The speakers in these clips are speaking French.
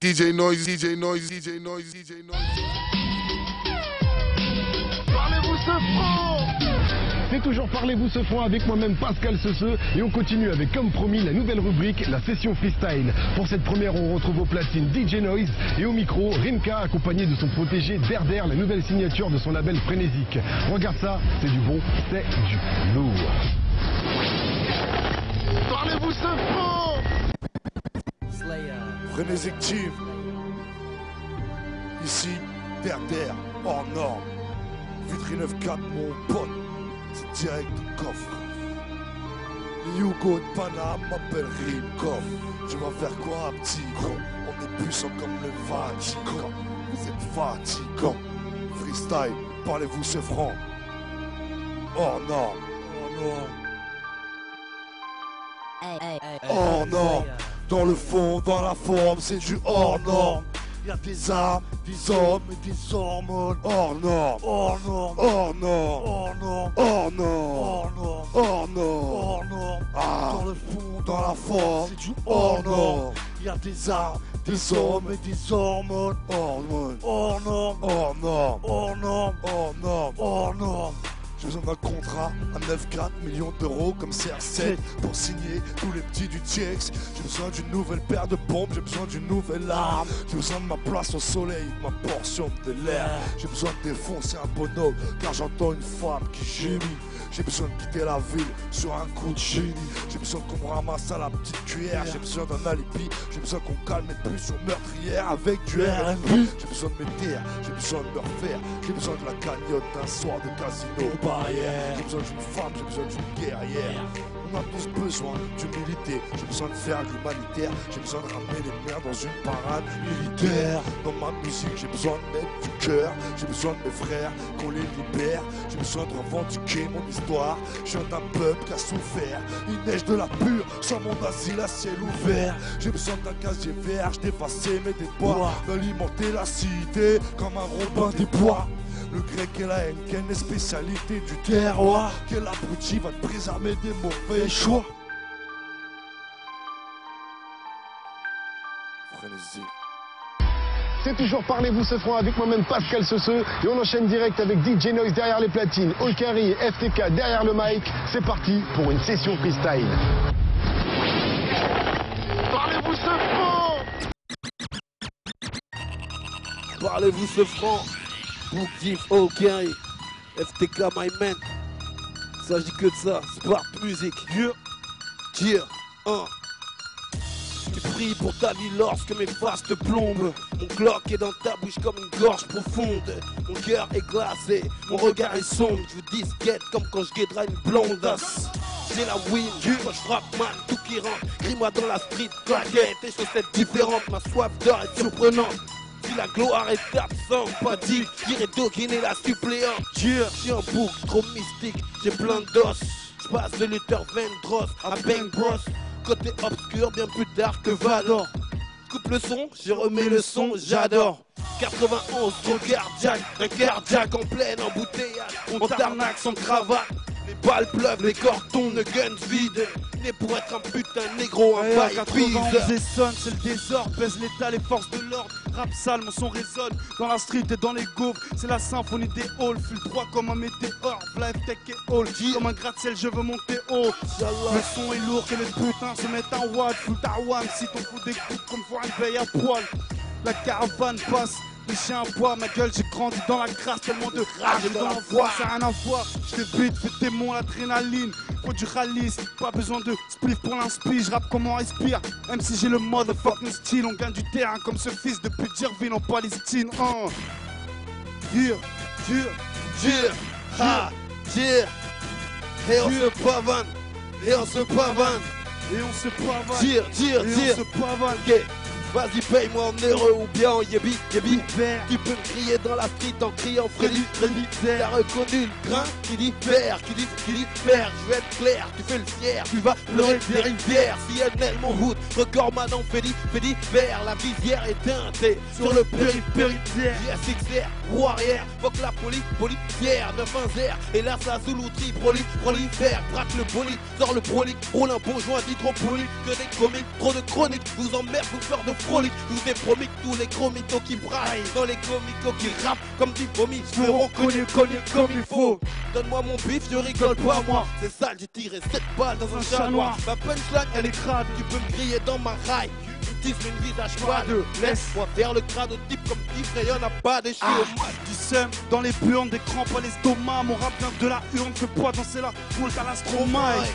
DJ Noise, DJ Noise, DJ Noise, DJ Noise. Parlez-vous ce franc C'est toujours Parlez-vous ce franc avec moi-même Pascal Sesseux et on continue avec comme promis la nouvelle rubrique, la session freestyle. Pour cette première, on retrouve au platine DJ Noise et au micro Rimka accompagné de son protégé Derder, la nouvelle signature de son label Frénésique. Regarde ça, c'est du bon, c'est du lourd. Parlez-vous ce franc Team. Ici, terre terre, hors norme. Vitrine 9-4, mon pote. C'est direct du coffre. Hugo de Paname m'appelle Rimkov. Tu vas faire quoi, petit con On est puissant comme le Vatican. Vous êtes fatigant. Freestyle, parlez-vous ce franc. Hors norme. Hors norme. Oh non, dans le fond, dans la forme, c'est du hors norme. Y a des armes, des hommes et des hormones. Hors norme, hors norme, hors norme, hors norme, hors norme, hors norme, hors norme, hors norme. Ah, dans le fond, dans la forme, c'est du hors norme. Y a des armes, des hommes et des hormones. Hormones, hors norme, hors norme, hors norme, hors norme, hors norme. J'ai besoin d'un contrat à 9,4 millions d'euros comme CR7 pour signer tous les petits du TX. J'ai besoin d'une nouvelle paire de pompes, j'ai besoin d'une nouvelle arme. J'ai besoin de ma place au soleil, ma portion de l'air. J'ai besoin de défoncer un bonhomme car j'entends une femme qui gémit. J'ai besoin de quitter la ville sur un coup de génie. J'ai besoin qu'on me ramasse à la petite cuillère. J'ai besoin d'un alibi. J'ai besoin qu'on calme mes pulsions meurtrières avec du RB. J'ai besoin de me taire. J'ai besoin de me refaire. J'ai besoin de la cagnotte d'un soir de casino barrière. J'ai besoin d'une femme. J'ai besoin d'une guerrière. On a tous besoin d'humilité. J'ai besoin de faire de l'humanitaire. J'ai besoin de ramener les mères dans une parade militaire. Dans ma musique, j'ai besoin de mettre du cœur. J'ai besoin de mes frères qu'on les libère. J'ai besoin de revendiquer mon histoire. Je viens d'un peuple qui a souffert. Il neige de la pure sur mon asile à ciel ouvert. J'ai besoin d'un casier vierge, d'effacer mes déboires. D'alimenter la cité comme un Robin des bois. Le grec et la haine, quelle est spécialité du terroir? Quel abruti va te préserver des mauvais choix? C'est toujours Parlez-vous ce franc avec moi-même Pascal Sesseux et on enchaîne direct avec DJ Noise derrière les platines, Olkari, FTK derrière le mic. C'est parti pour une session freestyle. Parlez-vous ce franc Parlez-vous ce franc Book Diff, OK, FTK My Man. S'agit que de ça, Spark Music. Dieu, Dieu, un. Tu pries pour ta vie lorsque mes faces te plombent. Mon clock est dans ta bouche comme une gorge profonde. Mon cœur est glacé, mon regard est sombre. Je vous disquette comme quand je guiderai une blondasse. J'ai la win, quand je frappe man, tout qui rentre. Crie-moi dans la street, claquette et chaussettes différentes. Ma soif d'or est surprenante. Si la gloire est absente, pas dit, j'irai doguiner la suppléante. Dieu, j'ai un bouc trop mystique, j'ai plein d'os. Je passe de Luther Vendross à Bang Bros. Côté obscur, bien plus tard que Valor. Coupe le son, je remets le son, j'adore. 91, trop cardiaque, un cardiaque en pleine embouteillage. On t'arnaque sans cravate. Les balles pleuvent, les cordons de guns vides. Né pour être un putain négro, un à bail 91 bise. et sonne, c'est le désordre, pèse l'état, les forces de l'ordre. Rap sale, mon son résonne dans la street et dans les gaufres. C'est la symphonie des halls, file droit comme un météore. Live tech et hall, comme un gratte-ciel, je veux monter haut. Le son est lourd, que les putains se mettent en watt. Full si ton coup découpe comme pour une veille à poil. La caravane passe. Les chiens bois, ma gueule, j'ai grandi dans la crasse, tellement de rage la voix, ça rien à voir. Je te bute, fais démon, l'adrénaline, faut du ralice, pas besoin de spliff pour l'inspi, je rappe comme on respire. Même si j'ai le motherfucking style, on gagne du terrain comme ce fils de pute d'Irvine en Palestine. Oh. Dur, dur, Dire, ha, dire. Et on se pavane, et on se pavane. et on se pavane. Dire, dire, et dire. on se pavane. Vas-y paye-moi en héros ou bien en yébi, yébi. Vert, Tu peux me crier dans la street en criant Freddy, Freddy. T'as reconnu le grain qui dit faire, qui dit, qui dit faire. Je vais être clair, tu fais le fier, tu vas pleurer des rivières. Si elle mon route, record maintenant Freddy, Freddy vert. La visière est teintée sur le périphérie. JSXR, roue arrière, fuck la poli, policière, 9-1-0. Et là, ça Zouloutri, proli, prolifère. Braque le bolide, sort le prolique, roule un bon joint d'hydropoli. Que des comiques, trop de chroniques, vous emmerde, vous peur de frolique. Je vous ai promis que tous les gros mythos qui braillent, dans les comicos qui rappent comme du vomi, seront connus, connus comme il faut. Donne-moi mon bif, je rigole pas moi. C'est sale, j'ai tiré 7 balles dans un chat noir. Ma punchline, elle est crade, tu peux me griller dans ma raille. Mais une visage pas de laisse-moi faire le crâne au type comme et y'en a pas des Ah, chiens. du seum dans les burnes, des crampes à l'estomac. Mon rap vient de la urne, fais pas danser la foule à l'astromaille.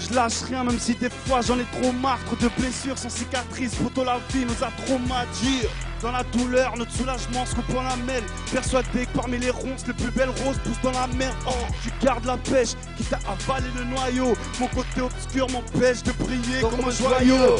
Je lâche rien, même si des fois j'en ai trop marre. Trop de blessures sans cicatrices, photo la vie nous a traumatisés. Dans la douleur, notre soulagement se coupe en la mêle. Persuadé que parmi les ronces, les plus belles roses poussent dans la mer. Oh, tu gardes la pêche, quitte à avaler le noyau. Mon côté obscur m'empêche de briller comme, un joyau.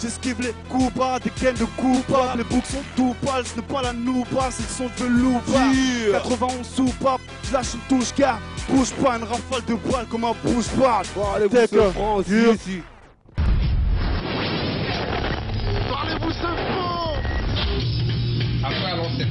J'esquive les coups bas, des gaines de coupables. Les boucs sont tout pâles, ce n'est pas la nouba, c'est le son de velours. 91 soupapes, je lâche une touche car bouge pas, une rafale de balles comme un bouge pas. Parlez-vous Take ce a- franc aussi, Yeah. ici. Parlez-vous ce fond Après, allons c'est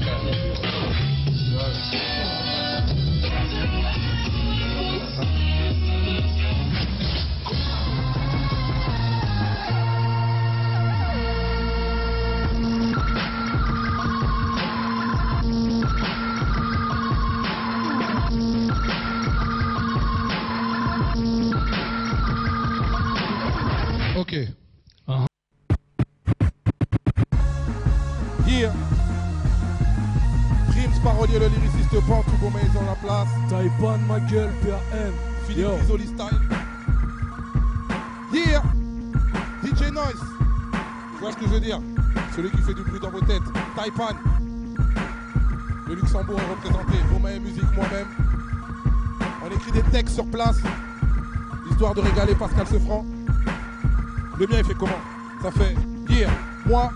parolier, le lyriciste pan, tout beau maison la place. Taipan, ma gueule, PAM. Philippe Yo. Style. Yeah. DJ Noise. Tu vois ce que je veux dire? Celui qui fait du bruit dans vos têtes. Taipan. Le Luxembourg est représenté. Beaumain Musique, moi-même. On écrit des textes sur place. Histoire de régaler Pascal Sefranc. Le mien, il fait comment? Ça fait hier, moi,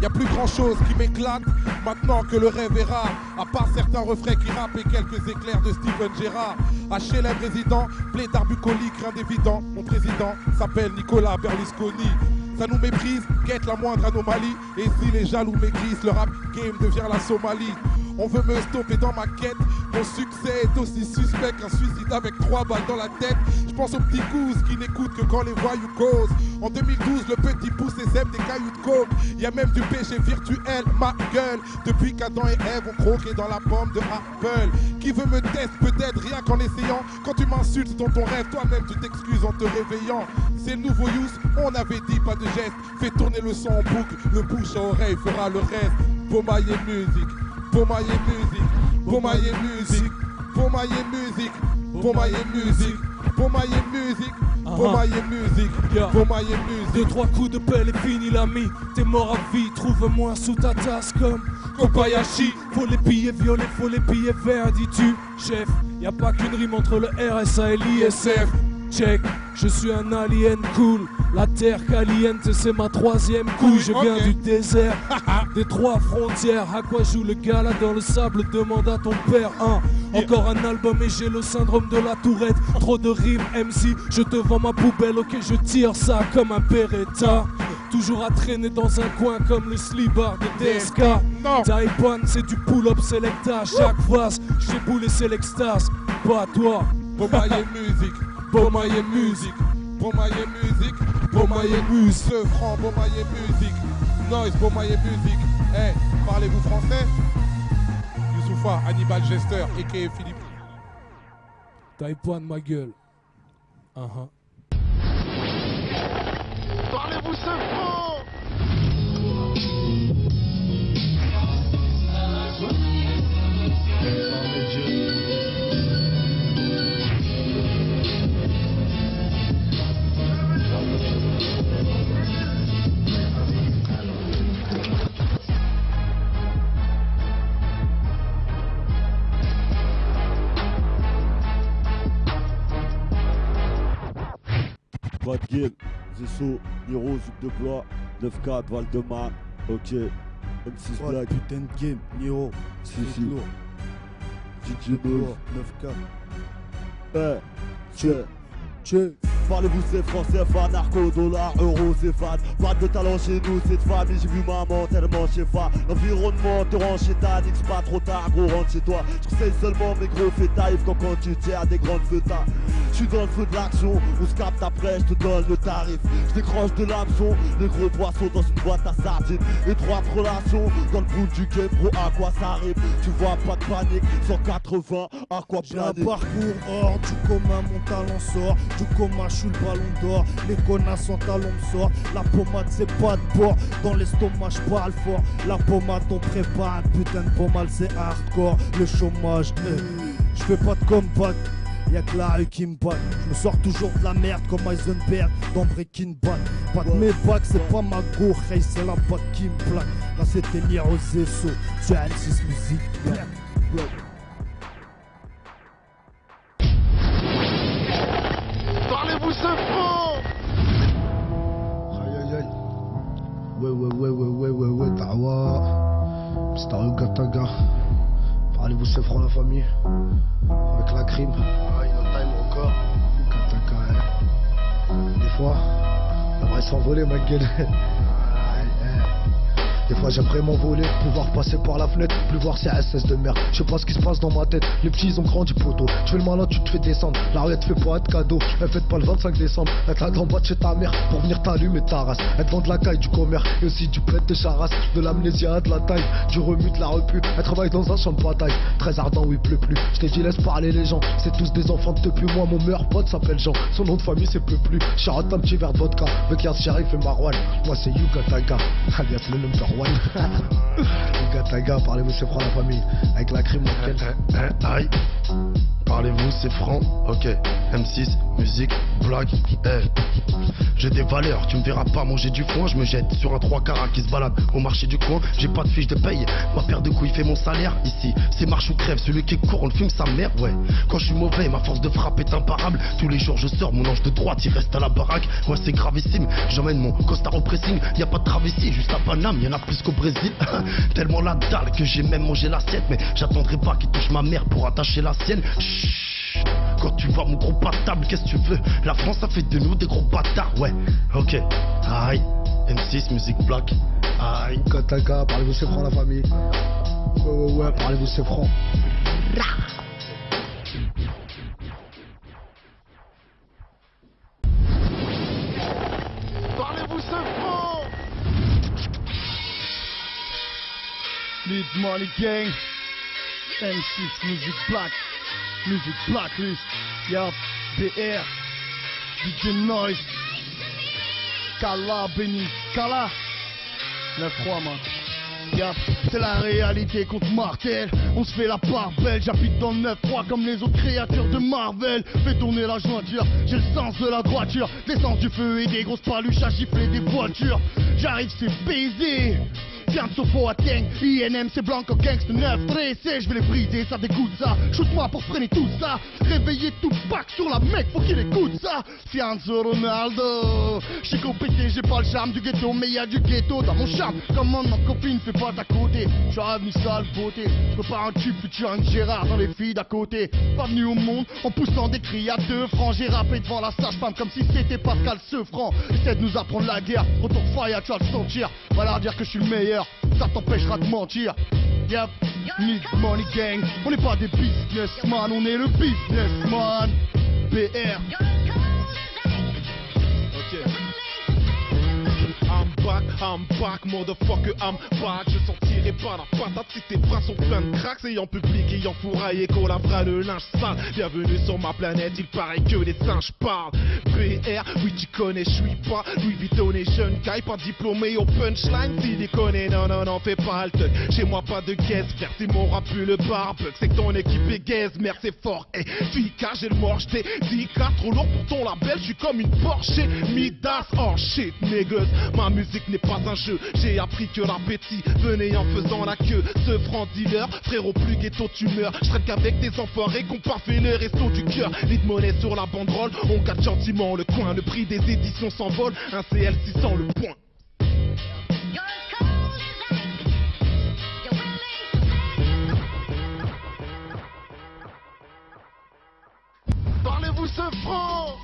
n'y a plus grand chose qui m'éclate maintenant que le rêve est rare. À part certains refrains qui rappent et quelques éclairs de Steven Gerrard. HLM résident, plaidard bucolique, rien d'évident. Mon président s'appelle Nicolas Berlusconi. Ça nous méprise, guette la moindre anomalie. Et si les jaloux m'églissent, le rap game devient la Somalie. On veut me stopper dans ma quête. Mon succès est aussi suspect qu'un suicide avec trois balles dans la tête. Je pense aux petits gousses qui n'écoutent que quand les voyous causent. En 2012, le petit pouce et aime des cailloux de coke. Y a même du péché virtuel, ma gueule. Depuis qu'Adam et Ève ont croqué dans la pomme de Apple. Qui veut me tester peut-être rien qu'en essayant? Quand tu m'insultes dans ton rêve, toi-même tu t'excuses en te réveillant. C'est nouveau Youth, on avait dit pas de geste. Fais tourner le son en boucle, le bouche à oreille fera le reste. Beaumaillé musique, Beaumaillé musique, Beaumaillé musique, Beaumaillé musique, Beaumaillé musique, Beaumaillé musique, Beaumaillé musique, Yeah. Beaumaillé musique. Deux, trois coups de pelle et fini l'ami. T'es mort à vie, trouve-moi sous ta tasse comme Kobayashi. Faut les billets violets, faut les billets verts, dis-tu, chef. Y a pas qu'une rime entre le RSA et l'ISF. Check, je suis un alien cool. La terre caliente, c'est ma troisième couille. Je viens du désert, des trois frontières. À quoi joue le gars là dans le sable? Demande à ton père. Hein. Encore un album et j'ai le syndrome de la tourette. Trop de rimes, MC. Je te vends ma poubelle, ok, je tire ça comme un Beretta. Toujours à traîner dans un coin comme le slibard de DSK. Taipan, c'est du pull-up selecta. Chaque phase, j'ai boulé c'est l'extase. Pas toi. Beaumaillé musique, Beaumaillé musique, Beaumaillé musique, musique, ce franc Beaumaillé musique, Noise Beaumaillé musique. Eh, parlez-vous français? Youssoufa, Hannibal Gester, a.k.a. Philippe. Taipan, ma gueule. Uh-huh. Parlez-vous ce fond Game, Zesso, Niro, Zuc de Blois, 9-4, Valdemar, ok, M6 Ouais, Black, putain de game, Niro. si si. DJ Noise, 9K. eh, tchè, tchè. Parlez-vous c'est français, fan, narco, dollar, euro, c'est fan Pas de talent chez nous, c'est de famille, j'ai vu maman tellement chez fa L'environnement te rend chez ta, nique pas trop tard, gros rentre chez toi Je conseille seulement mes gros fais taille quand quand tu tiens des grandes feutas Je suis dans le feu de l'action, on se capte après, je te donne le tarif. Je décroche de l'hameçon, les gros poissons dans une boîte à sardines. Étroite relation, dans le bout du game, gros, à quoi ça arrive Tu vois, pas de panique, 180, à quoi J'ai un parcours hors du commun, mon talent sort. Du commun, je suis le ballon d'or. Les connasses en talon me sortent. La pommade, c'est pas de bord. Dans l'estomac, je parle fort. La pommade, on prépare. Putain de pommade, c'est hardcore. Le chômage, eh. je fais pas de comeback. Y'a que la rue qui me bat. Je me sors toujours de la merde comme Heisenberg dans Breaking Bad. Pas de mes bacs, c'est pas ma go, hey, c'est la bac qui me plaque. Là, c'était Niro Zesso. Tu as 6 musique. Black, black. Ce fond Aïe aïe aïe. Ouais ouais ouais ouais ouais ouais ouais Tawa. Mr. Gataga. Parlez-vous c'est franc la famille. Avec la crime. Aïe no time encore. Gataga hein. Des fois, j'aimerais s'envoler ma gueule. Des fois j'aimerais m'envoler, pouvoir passer par la fenêtre, plus voir ces SS de merde. Je sais pas ce qui se passe dans ma tête, les petits ils ont grandi poteau. Tu fais le malin, tu te fais descendre. La rue fait pas être cadeau, elle fête pas le 25 décembre. Elle te la de chez ta mère pour venir t'allumer ta race. Elle te de la caille, du commerce et aussi du pète de charas. De l'amnésia, de la taille, du remue, de la repu. Elle travaille dans un champ de bataille, très ardent où il pleut plus. Je t'ai dit laisse parler les gens, c'est tous des enfants de depuis moi. Mon meilleur pote s'appelle Jean, son nom de famille c'est plus. Charlotte un petit verre de vodka, avec Yas Sharif et Marwan. Moi c'est Yuga Taga, alias le number one. Taga, parlez-vous c'est franc la famille, avec la crime aïe. Parlez-vous, c'est franc, ok. M6, musique, blague, eh. J'ai des valeurs, tu me verras pas manger du foin, je me jette sur un 3 carats qui se balade au marché du coin. J'ai pas de fiche de paye, ma paire de couilles fait mon salaire. Ici, c'est marche ou crève, celui qui court, on le fume sa mère, ouais. Quand je suis mauvais, ma force de frappe est imparable. Tous les jours, je sors, mon ange de droite, il reste à la baraque. Ouais, c'est gravissime, j'emmène mon costard au pressing. Y a pas de travesti, juste à Paname, y en a plus qu'au Brésil. Tellement la dalle que j'ai même mangé l'assiette, mais j'attendrai pas qu'il touche ma mère pour attacher la sienne. Quand tu vois mon gros patable, qu'est-ce que tu veux? La France a fait de nous des gros bâtards, ouais. Ok. Aïe. M6, musique black. Aïe. Yuga Taga, parlez-vous c'est franc la famille. Ouais ouais ouais, parlez-vous c'est franc. Parlez-vous ce fond Need Money Gang, M6 Music Black, Music Blacklist, y'a BR, DJ Noise, Kala Benny, Kala, 9-3 man. Y'a, c'est la réalité contre Martel. On se fait la part belle, j'habite dans le 9-3 comme les autres créatures de Marvel. Fais tourner la jointure, j'ai le sens de la droiture. L'essence du feu et des grosses paluches à gifler des voitures. J'arrive, c'est baisé. Tiens, Sofo atteigne, INM c'est Blanco Gangsta 9 13 je vais les briser, ça dégoûte ça Shoot-moi pour freiner tout ça Réveiller tout pack sur la mec, faut qu'il écoute ça Fianzo Ronaldo J'suis compété, j'ai pas le charme du ghetto Mais y a du ghetto dans mon charme Comment ma copine fait pas à côté. J'suis revenu sale beauté. J'peux pas un tube futur un Gérard dans les filles d'à côté. Pas venu au monde en poussant des cris à deux francs. J'ai rappé devant la sage-femme comme si c'était Pascal Sefranc Essaie de nous apprendre la guerre. Retour fire, tu vas le sentir Va leur dire que je suis le meilleur. Ça t'empêchera de mentir. Yep, need money gang. On n'est pas des businessmen, on est le businessman. BR. Back, I'm back, motherfucker, I'm back. Je sentirai pas la patate tes bras sont pleins de cracks. Ayant public, ayant fourraillé, collabra le linge sale. Bienvenue sur ma planète, il paraît que les singes parlent. BR, oui, tu connais, je suis pas Louis Vuitton et jeune guy, pas diplômé au punchline. Si déconne, non, non, non, fais pas le tuck. Chez moi, pas de guest, frère, mon rap, le barbecue. C'est que ton équipe est gaze, merde, c'est fort. Et Fika, j'ai le mort, j't'ai dit trop lourd pour ton label, je suis comme une Porsche. Midas, oh shit, niggas. Ma musique n'est pas un jeu, j'ai appris que l'appétit venait en faisant la queue. Ce franc dealer, frérot, plus ghetto, tu meurs. Je traite qu'avec des enfoirés qu'on parfait les restos du cœur. Lit de monnaie sur la banderole, on gâte gentiment le coin. Le prix des éditions s'envole, un CL600 le point. Parlez-vous ce franc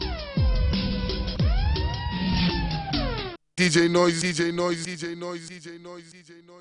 DJ Noise, DJ Noise, DJ Noise, DJ Noise, DJ Noise.